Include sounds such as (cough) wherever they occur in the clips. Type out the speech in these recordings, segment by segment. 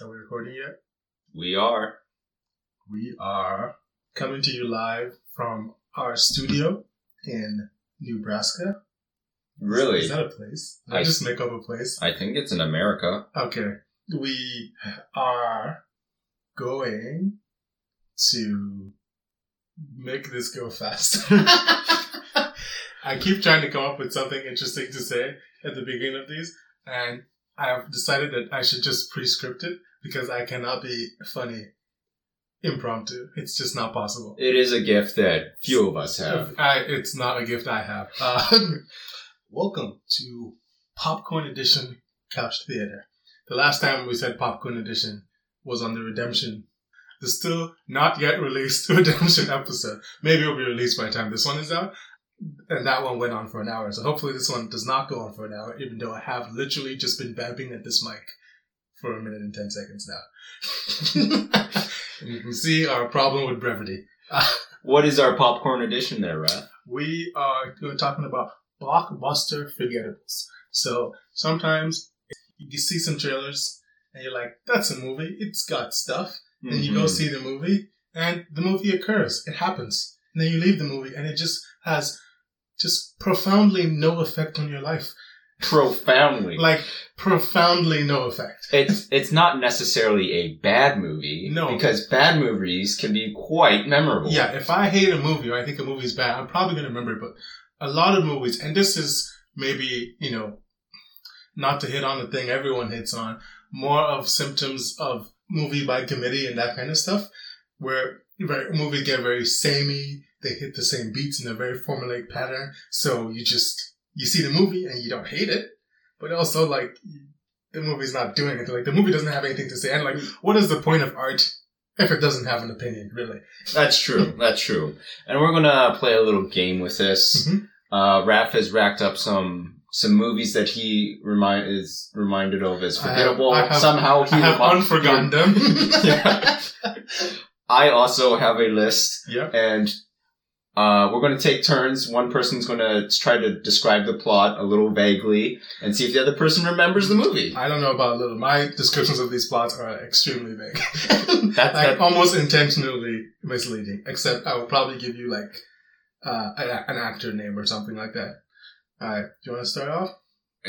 Are we recording yet? We are. We are coming to you live from our studio in Nebraska. Really? Is that a place? Did I, I- just make up a place. I think it's in America. Okay. We are going to make this go fast. (laughs) I keep trying to come up with something interesting to say at the beginning of these, and I have decided that I should just pre-script it because I cannot be funny impromptu. It's just not possible. It is a gift that few of us have. I, it's not a gift I have. (laughs) Uh, welcome to Popcorn Edition Couch Theater. The last time we said Popcorn Edition was on the Redemption, the still not yet released (laughs) Redemption episode. Maybe it'll be released by the time this one is out. And that one went on for an hour. So hopefully this one does not go on for an hour, even though I have literally just been vamping at this mic for a minute and 10 seconds now. (laughs) you can see our problem with brevity. What is our popcorn edition there, Raph? we are talking about blockbuster forgettables. So sometimes you see some trailers and you're like, that's a movie. It's got stuff. And you go Mhm. see the movie and the movie occurs. It happens. And then you leave the movie and it just has just profoundly no effect on your life. Profoundly. Like profoundly no effect. it's (laughs) it's not necessarily a bad movie. No. because bad movies can be quite memorable. Yeah, if I hate a movie or I think a movie is bad, I'm probably going to remember it. But a lot of movies, and this is maybe, you know, not to hit on the thing everyone hits on, more of symptoms of movie by committee and that kind of stuff, where very, movies get very samey, they hit the same beats in a very formulaic pattern. So you just, you see the movie and you don't hate it, but also like, the movie's not doing it. Like the movie doesn't have anything to say. And like, what is the point of art if it doesn't have an opinion, really? That's true. (laughs) That's true. And we're gonna play a little game with this. Mhm. Uh, Raph has racked up some some movies that he remind is reminded of as I have- forgettable. I have- Somehow he I have unforgotten them. Yeah. (laughs) (laughs) I also have a list, Yeah. and uh, we're going to take turns. One person's going to try to describe the plot a little vaguely, and see if the other person remembers the movie. I don't know about little. My descriptions of these plots are extremely vague. (laughs) Like that- almost intentionally misleading. Except I will probably give you like uh, a- an actor name or something like that. Alright, do you want to start off?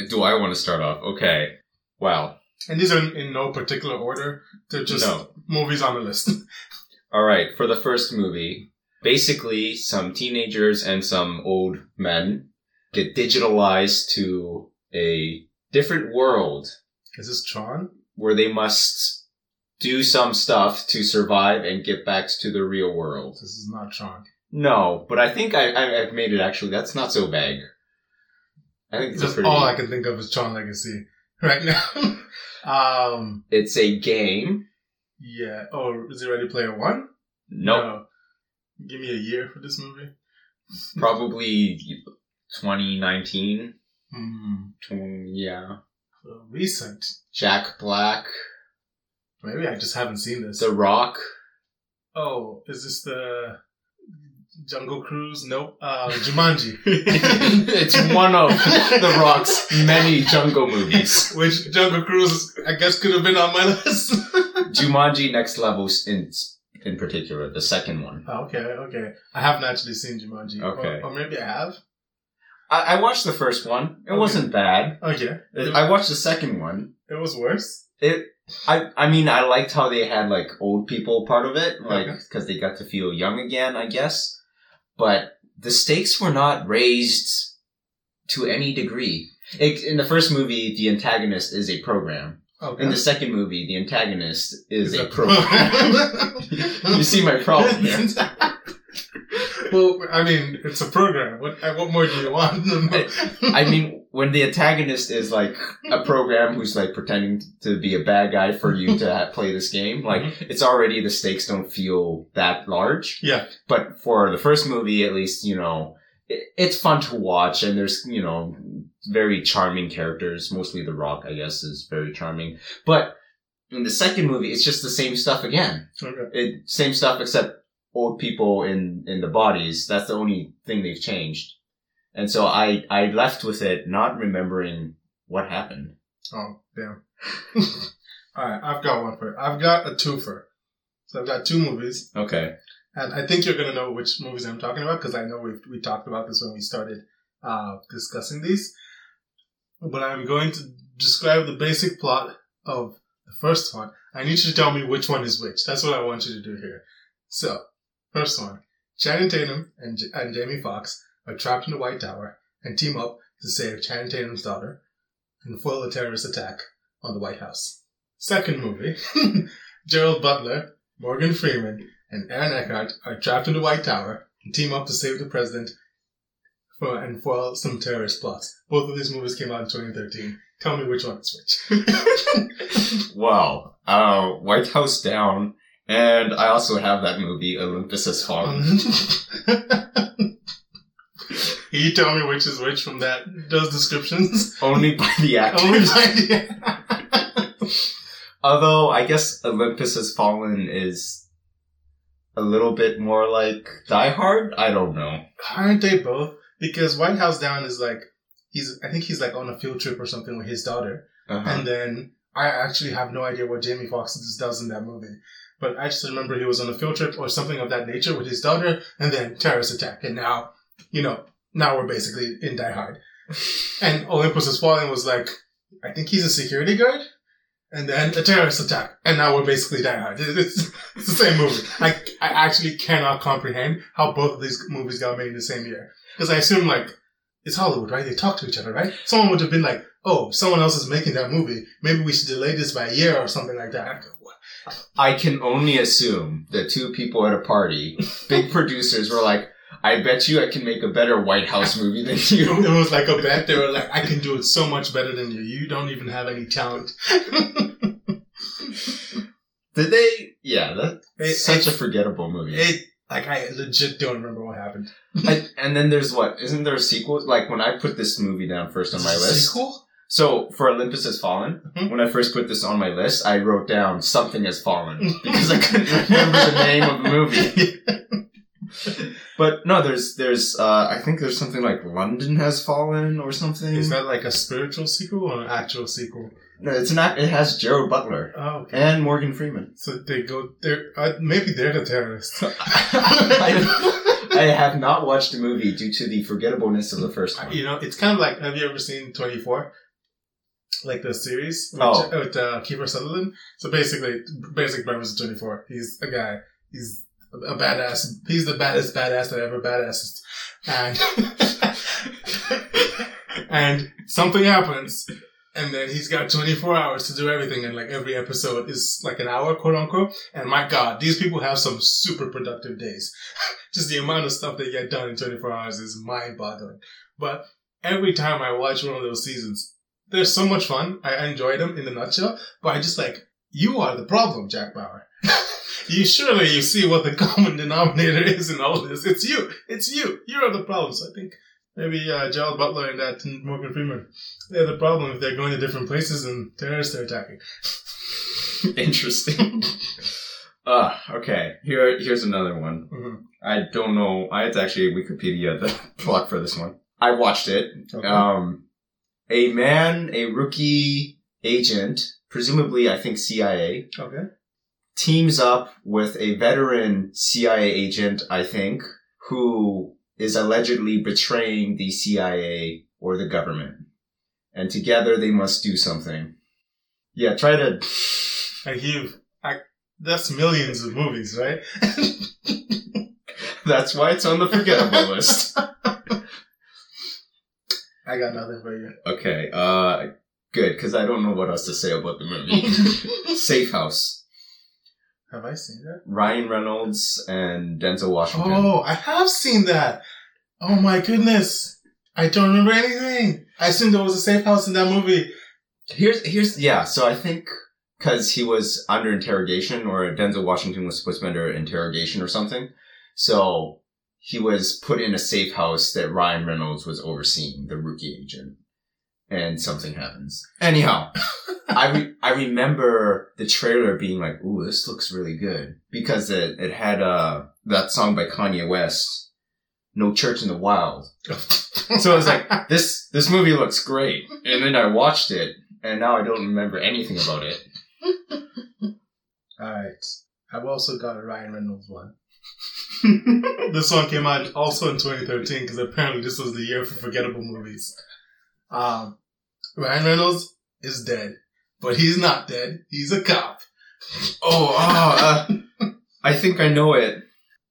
Do I want to start off? Okay. Wow. And these are in, in no particular order. They're just No. movies on the list. (laughs) All right. For the first movie, basically, some teenagers and some old men get digitalized to a different world Is this Tron? where they must do some stuff to survive and get back to the real world. This is not Tron. No, but I think I, I, I've made it actually. That's not so vague. I think it's That's pretty. all I can think of is Tron Legacy (laughs) right now. (laughs) um, It's a game. yeah. Oh, is it Ready Player One? Nope. No. Give me a year for this movie. Probably 2019. Hmm. Tw- yeah. Recent. Jack Black. Maybe I just haven't seen this. The Rock. oh, is this the Jungle Cruise? Nope. Uh, Jumanji. (laughs) (laughs) it's one of The Rock's many jungle movies. (laughs) Which Jungle Cruise, I guess, could have been on my list. Jumanji Next Level in, in particular, the second one. Oh, okay, okay. I haven't actually seen Jumanji. Okay. Or, or maybe I have. I, I watched the first one. It Okay. wasn't bad. Okay. It, I watched the second one. it was worse. It, I, I mean, I liked how they had like old people part of it, like Okay. because they got to feel young again, I guess. But the stakes were not raised to any degree. It, in the first movie, the antagonist is a program. Okay. In the second movie, the antagonist is, Is a program. (laughs) you see my problem (laughs) here. well, I mean, it's a program. What, uh, what more do you want? (laughs) I mean, when the antagonist is like a program who's like pretending to be a bad guy for you to play this game, like it's already the stakes don't feel that large. yeah. But for the first movie, at least, you know, it, it's fun to watch and there's, you know, very charming characters. Mostly The Rock, I guess, is very charming. But in the second movie, it's just the same stuff again. Okay. It, same stuff except old people in, in the bodies. That's the only thing they've changed. And so I, I left with it not remembering what happened. Oh, damn. (laughs) All right, I've got one for. you. I've got a twofer. So I've got two movies, Okay. and I think you're gonna know which movies I'm talking about because I know we we talked about this when we started uh, discussing these. But I'm going to describe the basic plot of the first one. I need you to tell me which one is which. That's what I want you to do here. So, first one: Channing Tatum and J- and Jamie Foxx are trapped in the White Tower and team up to save Channing Tatum's daughter and foil a terrorist attack on the White House. Second movie, (laughs) Gerald Butler, Morgan Freeman, and Aaron Eckhart are trapped in the White Tower and team up to save the president for, and foil some terrorist plots. Both of these movies came out in 2013. Tell me which one is which. Wow. Uh, White House Down, and I also have that movie, Olympus Has Fallen. Can (laughs) you tell me which is which from that those descriptions? (laughs) Only by the actors. Only by (laughs) Although I guess Olympus Has Fallen is a little bit more like Die Hard. I don't know. Aren't they both? Because White House Down is like he's I think he's like on a field trip or something with his daughter. Uh-huh. And then I actually have no idea what Jamie Foxx does in that movie. But I just remember he was on a field trip or something of that nature with his daughter, and then terrorist attack. And now, you know, now we're basically in Die Hard. (laughs) And Olympus Has Fallen was like, I think he's a security guard, and then a terrorist attack. And now we're basically Die Hard. (laughs) It's, it's the same movie. I, I actually cannot comprehend how both of these movies got made in the same year. Because I assume, like, it's Hollywood, right? They talk to each other, right? Someone would have been like, oh, someone else is making that movie. Maybe we should delay this by a year or something like that. I go. I can only assume that two people at a party, big (laughs) producers, were like, I bet you I can make a better White House movie than you. (laughs) It was like a bet. They were like, I can do it so much better than you. You don't even have any talent. (laughs) Did they? Yeah, that's It- such it- a forgettable movie. It, like, I legit don't remember what happened. and, and then there's what? Isn't there a sequel? Like when I put this movie down first on my list. Sequel? So for Olympus Has Fallen, Mhm. when I first put this on my list, I wrote down Something Has Fallen (laughs) because I couldn't remember the name of the movie. (laughs) But no, there's there's uh I think there's something like London Has Fallen or something. Is that like a spiritual sequel or an actual sequel? No, it's not. It has Gerald Butler Oh, okay. and Morgan Freeman. So they go, they're, uh, maybe they're the terrorists. (laughs) (laughs) I, I have not watched the movie due to the forgettableness of the first one. You know, it's kind of like, have you ever seen 24? Like the series with, Oh. with uh, Kiefer Sutherland? So basically, basic premise of 24. He's a guy. He's a badass. He's the baddest badass that ever badassed. And, (laughs) and something happens. And then he's got 24 hours to do everything. And like every episode is like an hour, quote unquote. And my God, these people have some super productive days. (laughs) Just the amount of stuff they get done in 24 hours is mind boggling. But every time I watch one of those seasons, they're so much fun. I enjoy them in a nutshell, but I just like, you are the problem, Jack Bauer. (laughs) you surely you see what the (laughs) common denominator is in all this. It's you. It's you. You're the problem. So I think maybe uh, Gerald Butler and that and Morgan Freeman, they're the problem if they're going to different places and terrorists are attacking. (laughs) Interesting. (laughs) Uh, okay. Here, here's another one. Mhm. I don't know. I had to actually Wikipedia the (laughs) plot for this one. I watched it. Okay. Um, a man, a rookie agent, presumably I think CIA, okay. teams up with a veteran CIA agent, I think, who is allegedly betraying the CIA or the government. And together they must do something. Yeah, try to. I you, I, that's millions of movies, right? (laughs) That's why it's on the forgettable (laughs) list. I got nothing for you. Okay, uh, good, because I don't know what else to say about the movie. (laughs) Safe House. Have I seen that? Ryan Reynolds and Denzel Washington. Oh, I have seen that. Oh my goodness. I don't remember anything. I assumed there was a safe house in that movie. Here's, here's, yeah, so I think because he was under interrogation, or Denzel Washington was supposed to be under interrogation or something. So he was put in a safe house that Ryan Reynolds was overseeing, the rookie agent. And something happens. Anyhow, I re- (laughs) I remember the trailer being like, "Ooh, this looks really good," because it it had uh that song by Kanye West, "No Church in the Wild." (laughs) So I was like, "This this movie looks great," and then I watched it, and now I don't remember anything about it. All right. I've also got a Ryan Reynolds one. (laughs) this one came out also in 2013 because apparently this was the year for forgettable movies. Um, Ryan Reynolds is dead, but he's not dead. He's a cop. Oh, oh uh, I think I know it.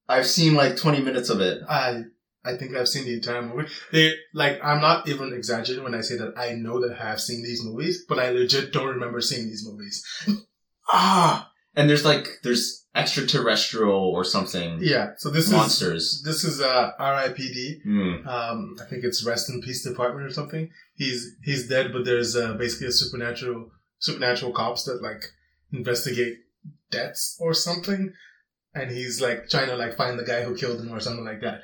I've seen like 20 minutes of it. I I think I've seen the entire movie. They like I'm not even exaggerating when I say that I know that I have seen these movies, but I legit don't remember seeing these movies. (laughs) Ah, and there's like there's extraterrestrial or something Yeah, so this is monsters. this is uh R.I.P.D. Hmm. Um, I think it's Rest in Peace Department or something. He's he's dead, but there's uh, basically a supernatural supernatural cops that like investigate deaths or something, and he's like trying to like find the guy who killed him or something like that.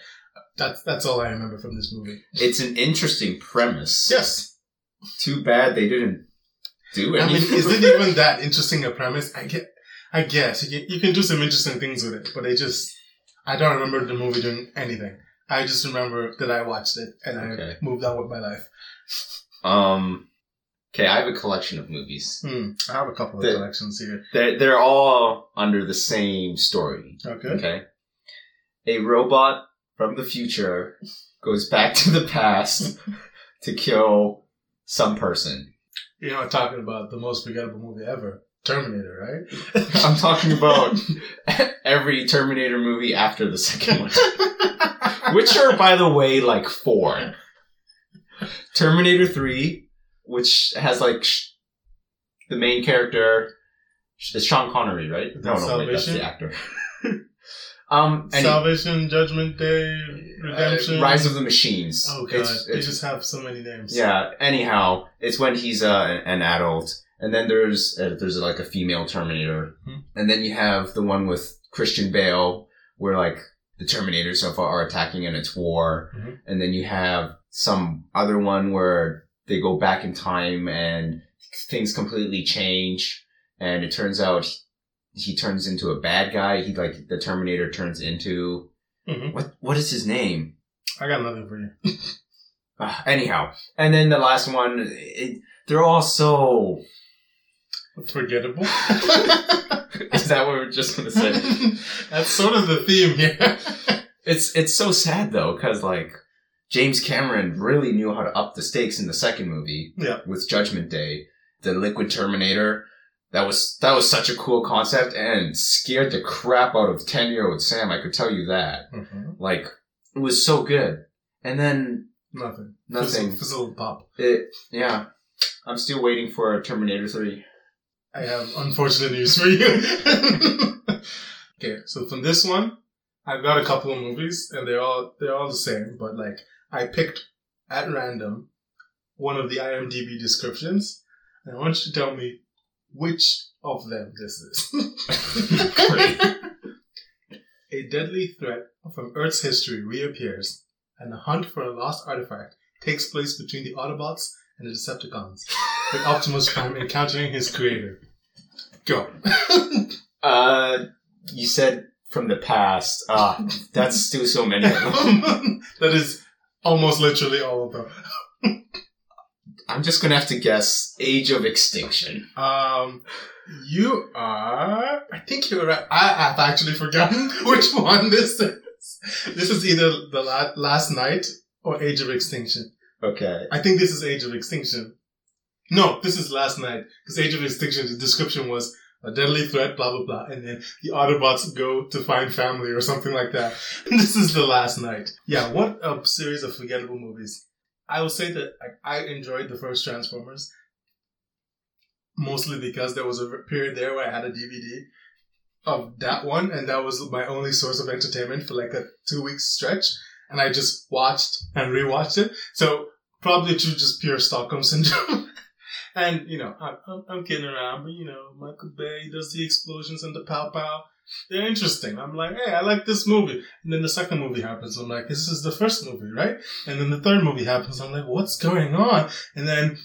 That's that's all I remember from this movie. It's an interesting premise. Yes, Too bad they didn't do I mean, isn't even that interesting a premise? I get, I guess you can you can do some interesting things with it, but I just I don't remember the movie doing anything. I just remember that I watched it and I moved on with my life. um. Okay, I have a collection of movies. Hmm. I have a couple of collections here. They're they're all under the same story. Okay. Okay. A robot from the future goes back to the past (laughs) to kill some person. You know, talking about the most forgettable movie ever, Terminator, right? I'm talking about every Terminator movie after the second one. (laughs) Which are, by the way, like four. Terminator 3, which has like sh- the main character, it's Sean Connery, right? No, no, wait, that's the actor. um, Salvation, Judgment Day, Redemption, uh, Rise of the Machines. Oh god, It's- they it's- just have so many names. yeah. Anyhow, it's when he's uh, an adult, and then there's uh, there's like a female Terminator, Hmm. and then you have the one with Christian Bale, where like the Terminators so far are attacking and it's war, Mhm. and then you have some other one where they go back in time and things completely change, and it turns out he turns into a bad guy. He like the Terminator turns into Mhm. what what is his name? I got nothing for you. Uh, (laughs) anyhow, and then the last one, it, they're all so. Forgettable. (laughs) Is that what we're just gonna say? (laughs) That's sort of the theme here. (laughs) It's it's so sad though, because like James Cameron really knew how to up the stakes in the second movie yeah. with Judgment Day, the Liquid Terminator. That was that was such a cool concept and scared the crap out of ten year old Sam. I could tell you that. Mhm. Like it was so good, and then Nothing. nothing. Fizzle, fizzle pop. It yeah. I'm still waiting for Terminator Three. I have unfortunate news for you. (laughs) okay, so from this one, I've got a couple of movies, and they're all they're all the same. But like, I picked at random one of the IMDb descriptions, and I want you to tell me which of them this is. (laughs) A deadly threat from Earth's history reappears, and the hunt for a lost artifact takes place between the Autobots and the Decepticons, with Optimus Prime encountering his creator. Go. (laughs) Uh, you said from the past. Ah, that's still so many of them. (laughs) that is almost literally all of them. I'm just gonna have to guess Age of Extinction. Um, you are. I think you're right. I have actually forgotten (laughs) which one this is. This is either the la- Last Knight or Age of Extinction. Okay. I think this is Age of Extinction. No, this is Last Knight because Age of Extinction. The description was a deadly threat, blah blah blah, and then the Autobots go to find family or something like that. (laughs) this is the Last Knight. Yeah, what a series of forgettable movies. I will say that I, enjoyed the first Transformers mostly because there was a period there where I had a DVD of that one, and that was my only source of entertainment for like a two week stretch, and I just watched and rewatched it. So probably through just pure Stockholm syndrome. (laughs) and you know, I'm, I'm, I'm kidding around, but you know, Michael Bay does the explosions and the pow pow. They're interesting. I'm like, hey, I like this movie. And then the second movie happens. I'm like, this is the first movie, right? And then the third movie happens. I'm like, what's going on? And then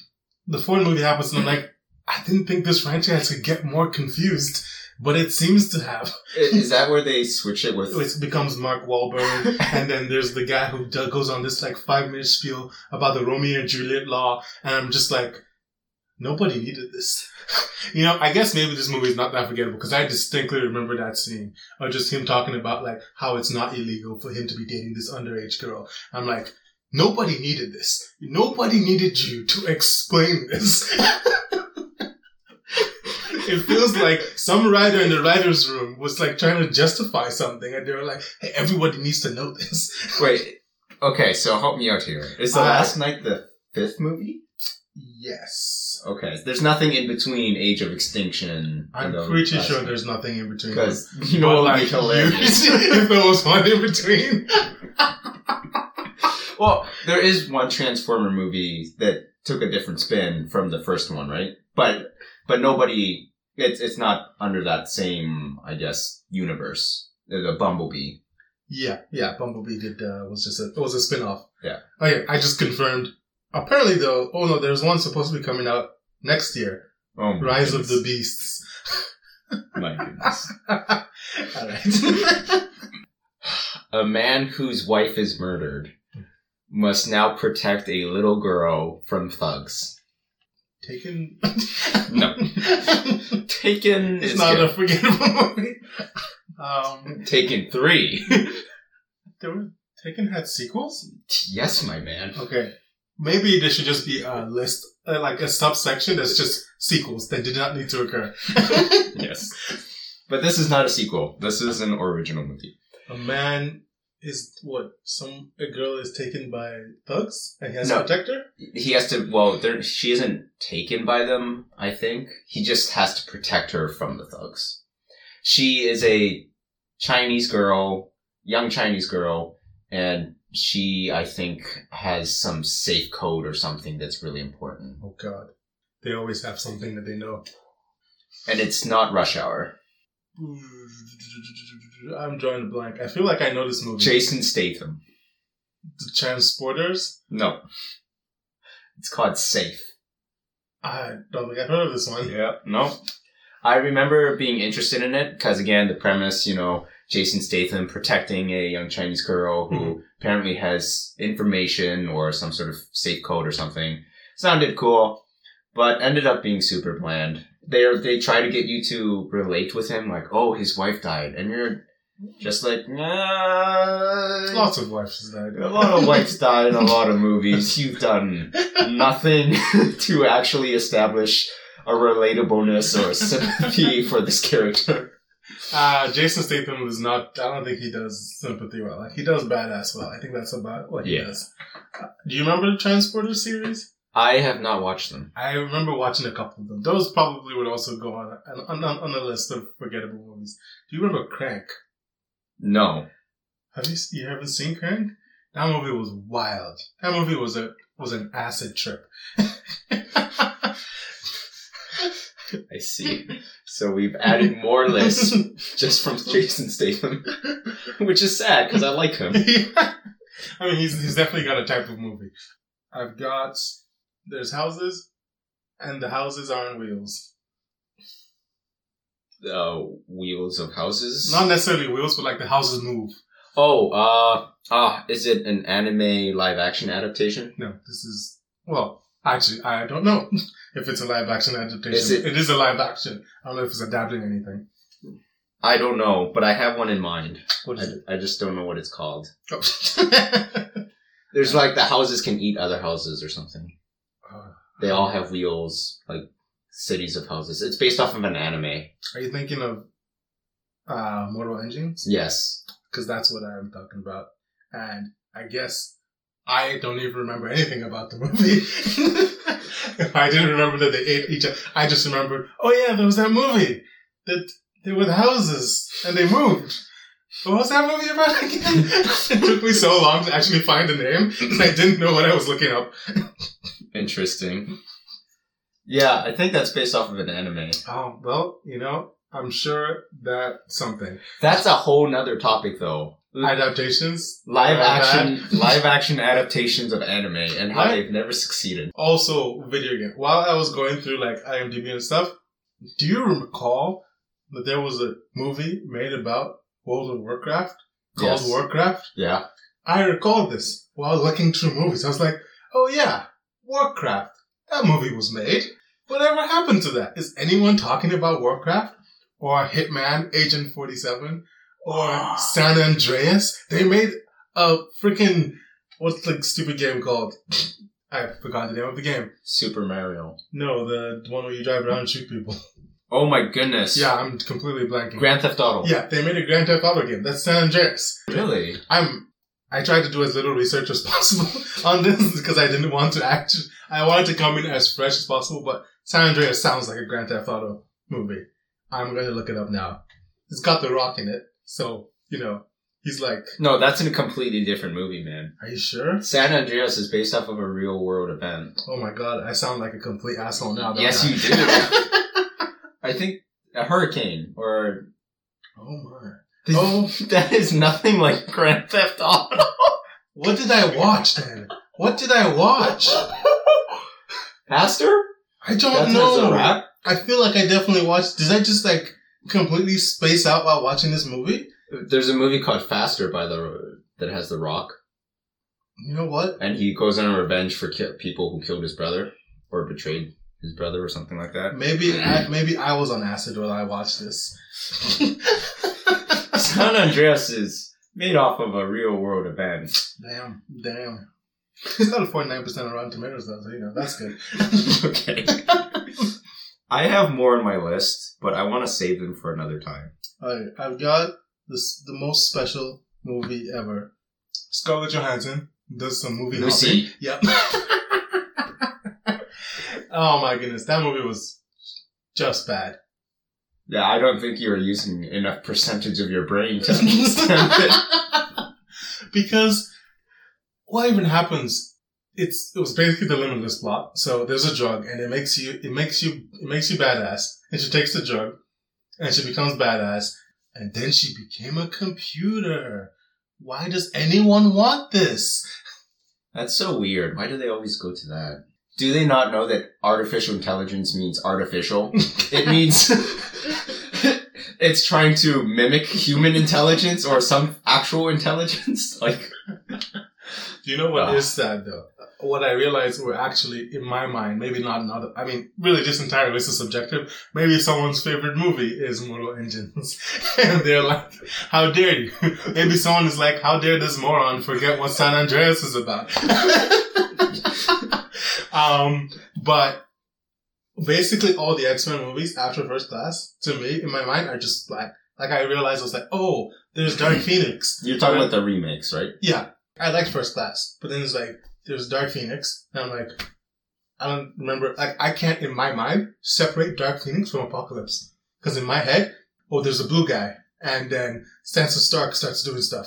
the fourth movie happens, and I'm like, I didn't think this franchise could get more confused, but it seems to have. Is that where they switch it with? It becomes Mark Wahlberg, (laughs) and then there's the guy who goes on this like five minute spiel about the Romeo and Juliet law, and I'm just like, nobody needed this. (laughs) you know, I guess maybe this movie is not that forgettable because I distinctly remember that scene of just him talking about like how it's not illegal for him to be dating this underage girl. I'm like, nobody needed this. Nobody needed you to explain this. (laughs) it feels like some writer in the writer's room was like trying to justify something and they were like, hey, everybody needs to know this. Wait. Okay, so help me out here. Is the Uh, Last Knight the fifth movie? Yes. Okay, there's nothing in between Age of Extinction. I'm and pretty sure there's nothing in between. because (laughs) you know be hilarious. (laughs) if there was one in between. (laughs) well, there is one Transformer movie that took a different spin from the first one, right? But but nobody. It's it's not under that same, I guess, universe. The Bumblebee. Yeah, yeah. Bumblebee did uh, was just a it was a spin off. Yeah. Oh yeah, I just confirmed. Apparently though, oh no, there's one supposed to be coming out next year. Oh, my Rise of the. Beasts. My (laughs) goodness. All right. A man whose wife is murdered must now protect a little girl from thugs. Taken. No. (laughs) Taken it's not good. a forgettable movie. Um, Taken three. (laughs) there were, Taken had sequels. yes, my man. Okay. Maybe there should just be a list, uh, like a subsection that's just sequels that did not need to occur. (laughs) Yes. But this is not a sequel. This is an original movie. a man is what? Some a girl is taken by thugs and he has No. to protect her. He has to, well, there, she isn't taken by them, I think. He just has to protect her from the thugs. She is a Chinese girl, young Chinese girl, and she, I think, has some safe code or something that's really important. Oh God, they always have something that they know. And it's not rush hour. I'm drawing a blank. I feel like I know this movie. Jason Statham. The Transporters. No. It's called Safe. I don't think I've heard of this one. Yeah, no. I remember being interested in it because, again, the premise, you know, Jason Statham protecting a young Chinese girl who hmm. apparently has information or some sort of safe code or something. Sounded cool, but ended up being super bland. They they try to get you to relate with him, like, oh, his wife died, and you're just like, nah. Lots of wives died. A lot of wives (laughs) died in a lot of movies. You've done nothing (laughs) to actually establish a relatableness or sympathy for this character. Uh, Jason Statham is not. I don't think he does sympathy well. Like he does badass well. I think that's about what he Yeah. does. Uh, do you remember the Transporter series? I have not watched them. I remember watching a couple of them. Those probably would also go on on, on, on the list of forgettable movies. Do you remember Crank? No. Have you you haven't seen Crank? That movie was wild. That movie was a was an acid trip. (laughs) I see. (laughs) So we've added more (laughs) lists just from Jason Statham, (laughs) which is sad because I like him. (laughs) I mean, he's he's definitely got a type of movie. I've got there's houses, and the houses are on wheels. Uh, Wheels of Houses. Not necessarily wheels, but like the houses move. oh, uh, ah, is it an anime live action adaptation? No, this is well. Actually, I don't know if it's a live action adaptation. Is it- it is a live action. I don't know if it's adapting anything. I don't know, but I have one in mind. What is it? I, I just don't know what it's called. Oh. (laughs) There's like the houses can eat other houses or something. Uh, They all have wheels, like cities of houses. It's based off of an anime. Are you thinking of uh, Mortal Engines? Yes. Because that's what I'm talking about. And I guess I don't even remember anything about the movie. (laughs) (laughs) I didn't remember that they ate each other. I just remembered, oh yeah, there was that movie that they were the houses and they moved. What was that movie about again? (laughs) it took me so long to actually find the name because I didn't know what I was looking up. Interesting. Yeah, I think that's based off of an anime. Oh, well, you know, I'm sure that something. That's a whole nother topic though. Adaptations. Live action, (laughs) live action adaptations of anime and how Right. they've never succeeded. Also, video game. While I was going through like IMDb and stuff, do you recall that there was a movie made about World of Warcraft called Yes. Warcraft? Yeah. I recall this while looking through movies. I was like, oh yeah, Warcraft. That movie was made. Whatever happened to that? Is anyone talking about Warcraft or Hitman Agent 47 or San Andreas? They made a freaking, what's the stupid game called? I forgot the name of the game. Super Mario. No, the one where you drive around and shoot people. (laughs) Oh my goodness. Yeah, I'm completely blanking. Grand Theft Auto. yeah, they made a Grand Theft Auto game. That's San Andreas. Really? I'm. I tried to do as little research as (laughs) possible on this because I didn't want to act I wanted to come in as fresh as possible, but San Andreas sounds like a Grand Theft Auto movie. I'm going to look it up now. It's got The Rock in it, so you know he's like. No, that's in a completely different movie, man. Are you sure? San Andreas is based off of a real world event. Oh my god, I sound like a complete asshole now. Yes, I? you do. (laughs) I think a hurricane or oh my. Oh, (laughs) that is nothing like Grand Theft Auto. what did I watch then? What did I watch? Pastor? I don't That's know. I feel like I definitely watched. Did I just like completely space out while watching this movie? There's a movie called Faster by the that has The Rock, You know what? and he goes on a revenge for ki- people who killed his brother or betrayed his brother or something like that. Maybe I, maybe I was on acid while I watched this. (laughs) San Andreas is made off of a real world event. damn, damn. It's not a forty nine percent on Rotten Tomatoes though, so you know that's good. (laughs) okay. (laughs) I have more on my list, but I want to save them for another time. Alright, I've got this the most special movie ever. Scarlett Johansson does some movie Lucy. hopping. Yep. (laughs) oh my goodness, that movie was just bad. Yeah, I don't think you're using enough percentage of your brain to understand it. (laughs) because what even happens? It's it was basically the limitless plot. So there's a drug, and it makes you it makes you it makes you badass. And she takes the drug, and she becomes badass, and then she became a computer. Why does anyone want this? (laughs) That's so weird. Why do they always go to that? Do they not know that artificial intelligence means artificial? (laughs) it means (laughs) it's trying to mimic human intelligence or some actual intelligence. Like, Do (laughs) you know what Ah. is sad though? What I realized were actually in my mind, maybe not in other. I mean, really, this entire list is subjective. Maybe someone's favorite movie is Mortal Engines, (laughs) and they're like, "How dare you?" (laughs) maybe someone is like, "How dare this moron forget what San Andreas is about?" um, but basically, all the X Men movies after First Class, to me, in my mind, are just black. Like I realized, I was like, "Oh, there's Dark Phoenix." you're talking about the remakes, right? Yeah, I liked First Class, but then it's like there's Dark Phoenix, and I'm like, I don't remember. Like I can't in my mind separate Dark Phoenix from Apocalypse because in my head, oh, there's a blue guy, and then Sansa Stark starts doing stuff.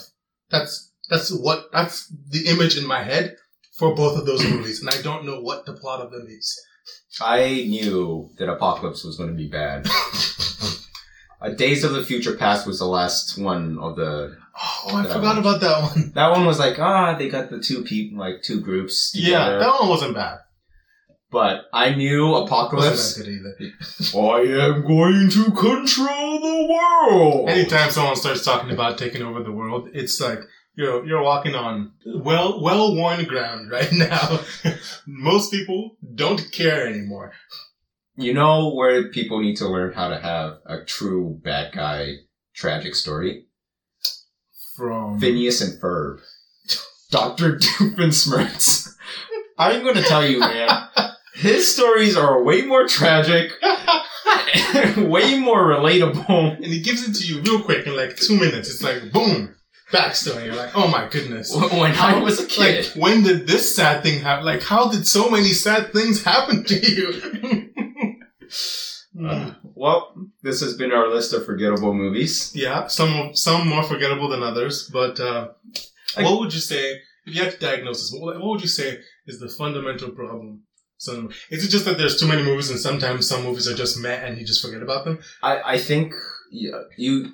That's that's what that's the image in my head for both of those movies, and I don't know what the plot of them is. I knew that Apocalypse was going to be bad. (laughs) Days of the Future Past was the last one of the. Oh, I forgot one. about that one. (laughs) That one was like, ah, they got the two people, like two groups Yeah, that one wasn't bad. but I knew Wasn't Apocalypse. that good either. (laughs) I am going to control the world. Anytime someone starts talking about taking over the world, it's like you're you're walking on well well worn ground right (laughs) now. Most people don't care anymore. You know where people need to learn how to have a true bad guy tragic story? From Phineas and Ferb. Dr. (laughs) Doofenshmirtz. I'm going to tell you, man, his stories are way more tragic, (laughs) way more relatable. and he gives it to you real quick in like two minutes. It's like boom, backstory. You're like, oh my goodness. When I was a kid. Like, when did this sad thing happen? Like, how did so many sad things (laughs) happen to you? Uh, well, this has been our list of forgettable movies. yeah, some some more forgettable than others, but uh, what would you say if you had to diagnose this? What, what would you say is the fundamental problem? So, is it just that there's too many movies, and sometimes some movies are just meh, and you just forget about them? I, I think yeah, you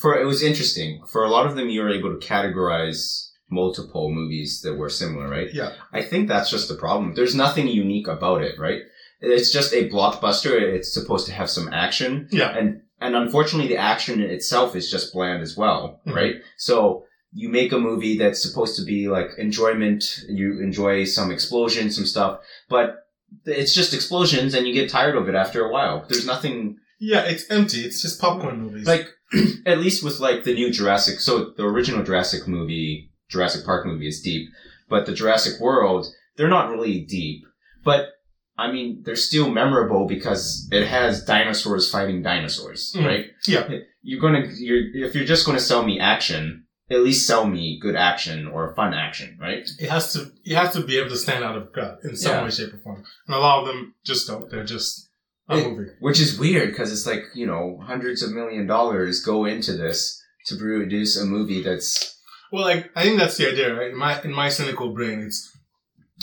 for it was interesting. For a lot of them, you were able to categorize multiple movies that were similar, right? Yeah. I think that's just the problem. There's nothing unique about it, right? It's just a blockbuster. It's supposed to have some action, Yeah, and and unfortunately, the action itself is just bland as well, Mhm. right? So you make a movie that's supposed to be like enjoyment. You enjoy some explosion, some stuff, but it's just explosions and you get tired of it after a while. There's nothing Yeah, it's empty. It's just popcorn movies. like (clears throat) at least with like the new Jurassic. So the original Jurassic movie, Jurassic Park movie is deep, but the Jurassic World, they're not really deep. But I mean, they're still memorable because it has dinosaurs fighting dinosaurs, Mm. right? Yeah. You're gonna, you're, if you're just gonna sell me action, at least sell me good action or fun action, right? it has to you have to be able to stand out of crowd in some Yeah. way, shape, or form. And a lot of them just don't. They're just a It- movie. Which is weird because it's like, you know, hundreds of million dollars go into this to produce a movie that's, Well, like I think that's the idea, right? In my in my cynical brain, it's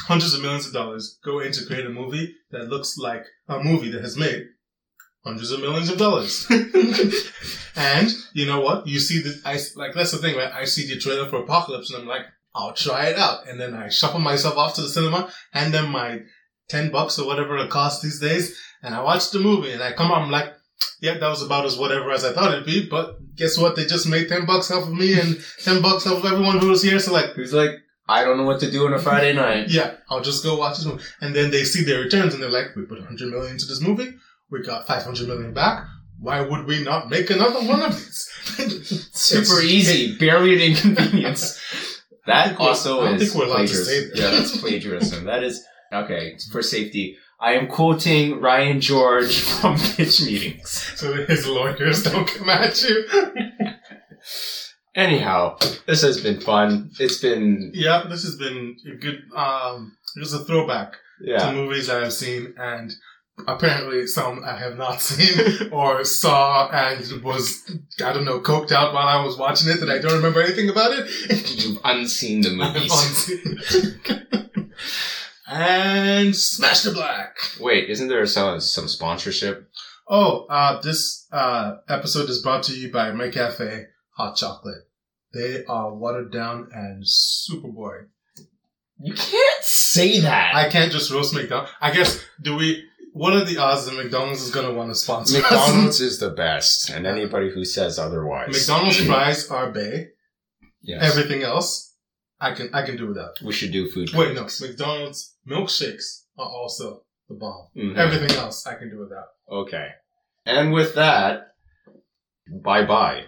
hundreds of millions of dollars go in to create a movie that looks like a movie that has made hundreds of millions of dollars. (laughs) and you know what? You see the I like that's the thing, right? I see the trailer for Apocalypse, and I'm like, I'll try it out, and then I shuffle myself off to the cinema, hand them my ten bucks or whatever it costs these days, and I watch the movie, and I come out, I'm like. Yeah, that was about as whatever as I thought it'd be, but guess what? They just made 10 bucks off of me and 10 bucks off of everyone who was here. So like, it's like, I don't know what to do on a Friday (laughs) night. yeah, I'll just go watch this movie. And then they see their returns and they're like, we put 100 million into this movie. We got 500 million back. Why would we not make another one of these? (laughs) Super easy, barely an inconvenience. (laughs) That also is think we're allowed to plagiarism. say that. Yeah, that's plagiarism. that is okay for safety. I am quoting Ryan George from pitch meetings. so that his lawyers don't come at you. Anyhow, this has been fun. It's been yeah, this has been a good, um, it was a throwback to movies that I've seen and apparently some I have not (laughs) seen or saw and was, I don't know, coked out while I was watching it that I don't remember anything about it. You've unseen the (laughs) movies. unseen. and Smash the Black. Wait, isn't there some some sponsorship? Oh, uh, this uh, episode is brought to you by McCafe Hot Chocolate. They are watered down and super boring. You can't say that. I can't just roast McDonald's. I guess, do we, what are the odds that McDonald's is going to want to sponsor us? McDonald's is the best, and anybody who says otherwise. McDonald's fries are bay. Yes. Everything else, I can, I can do without. we should do food. Wait, no. McDonald's milkshakes are also the bomb. Mhm. Everything else, I can do without. Okay. And with that, bye bye.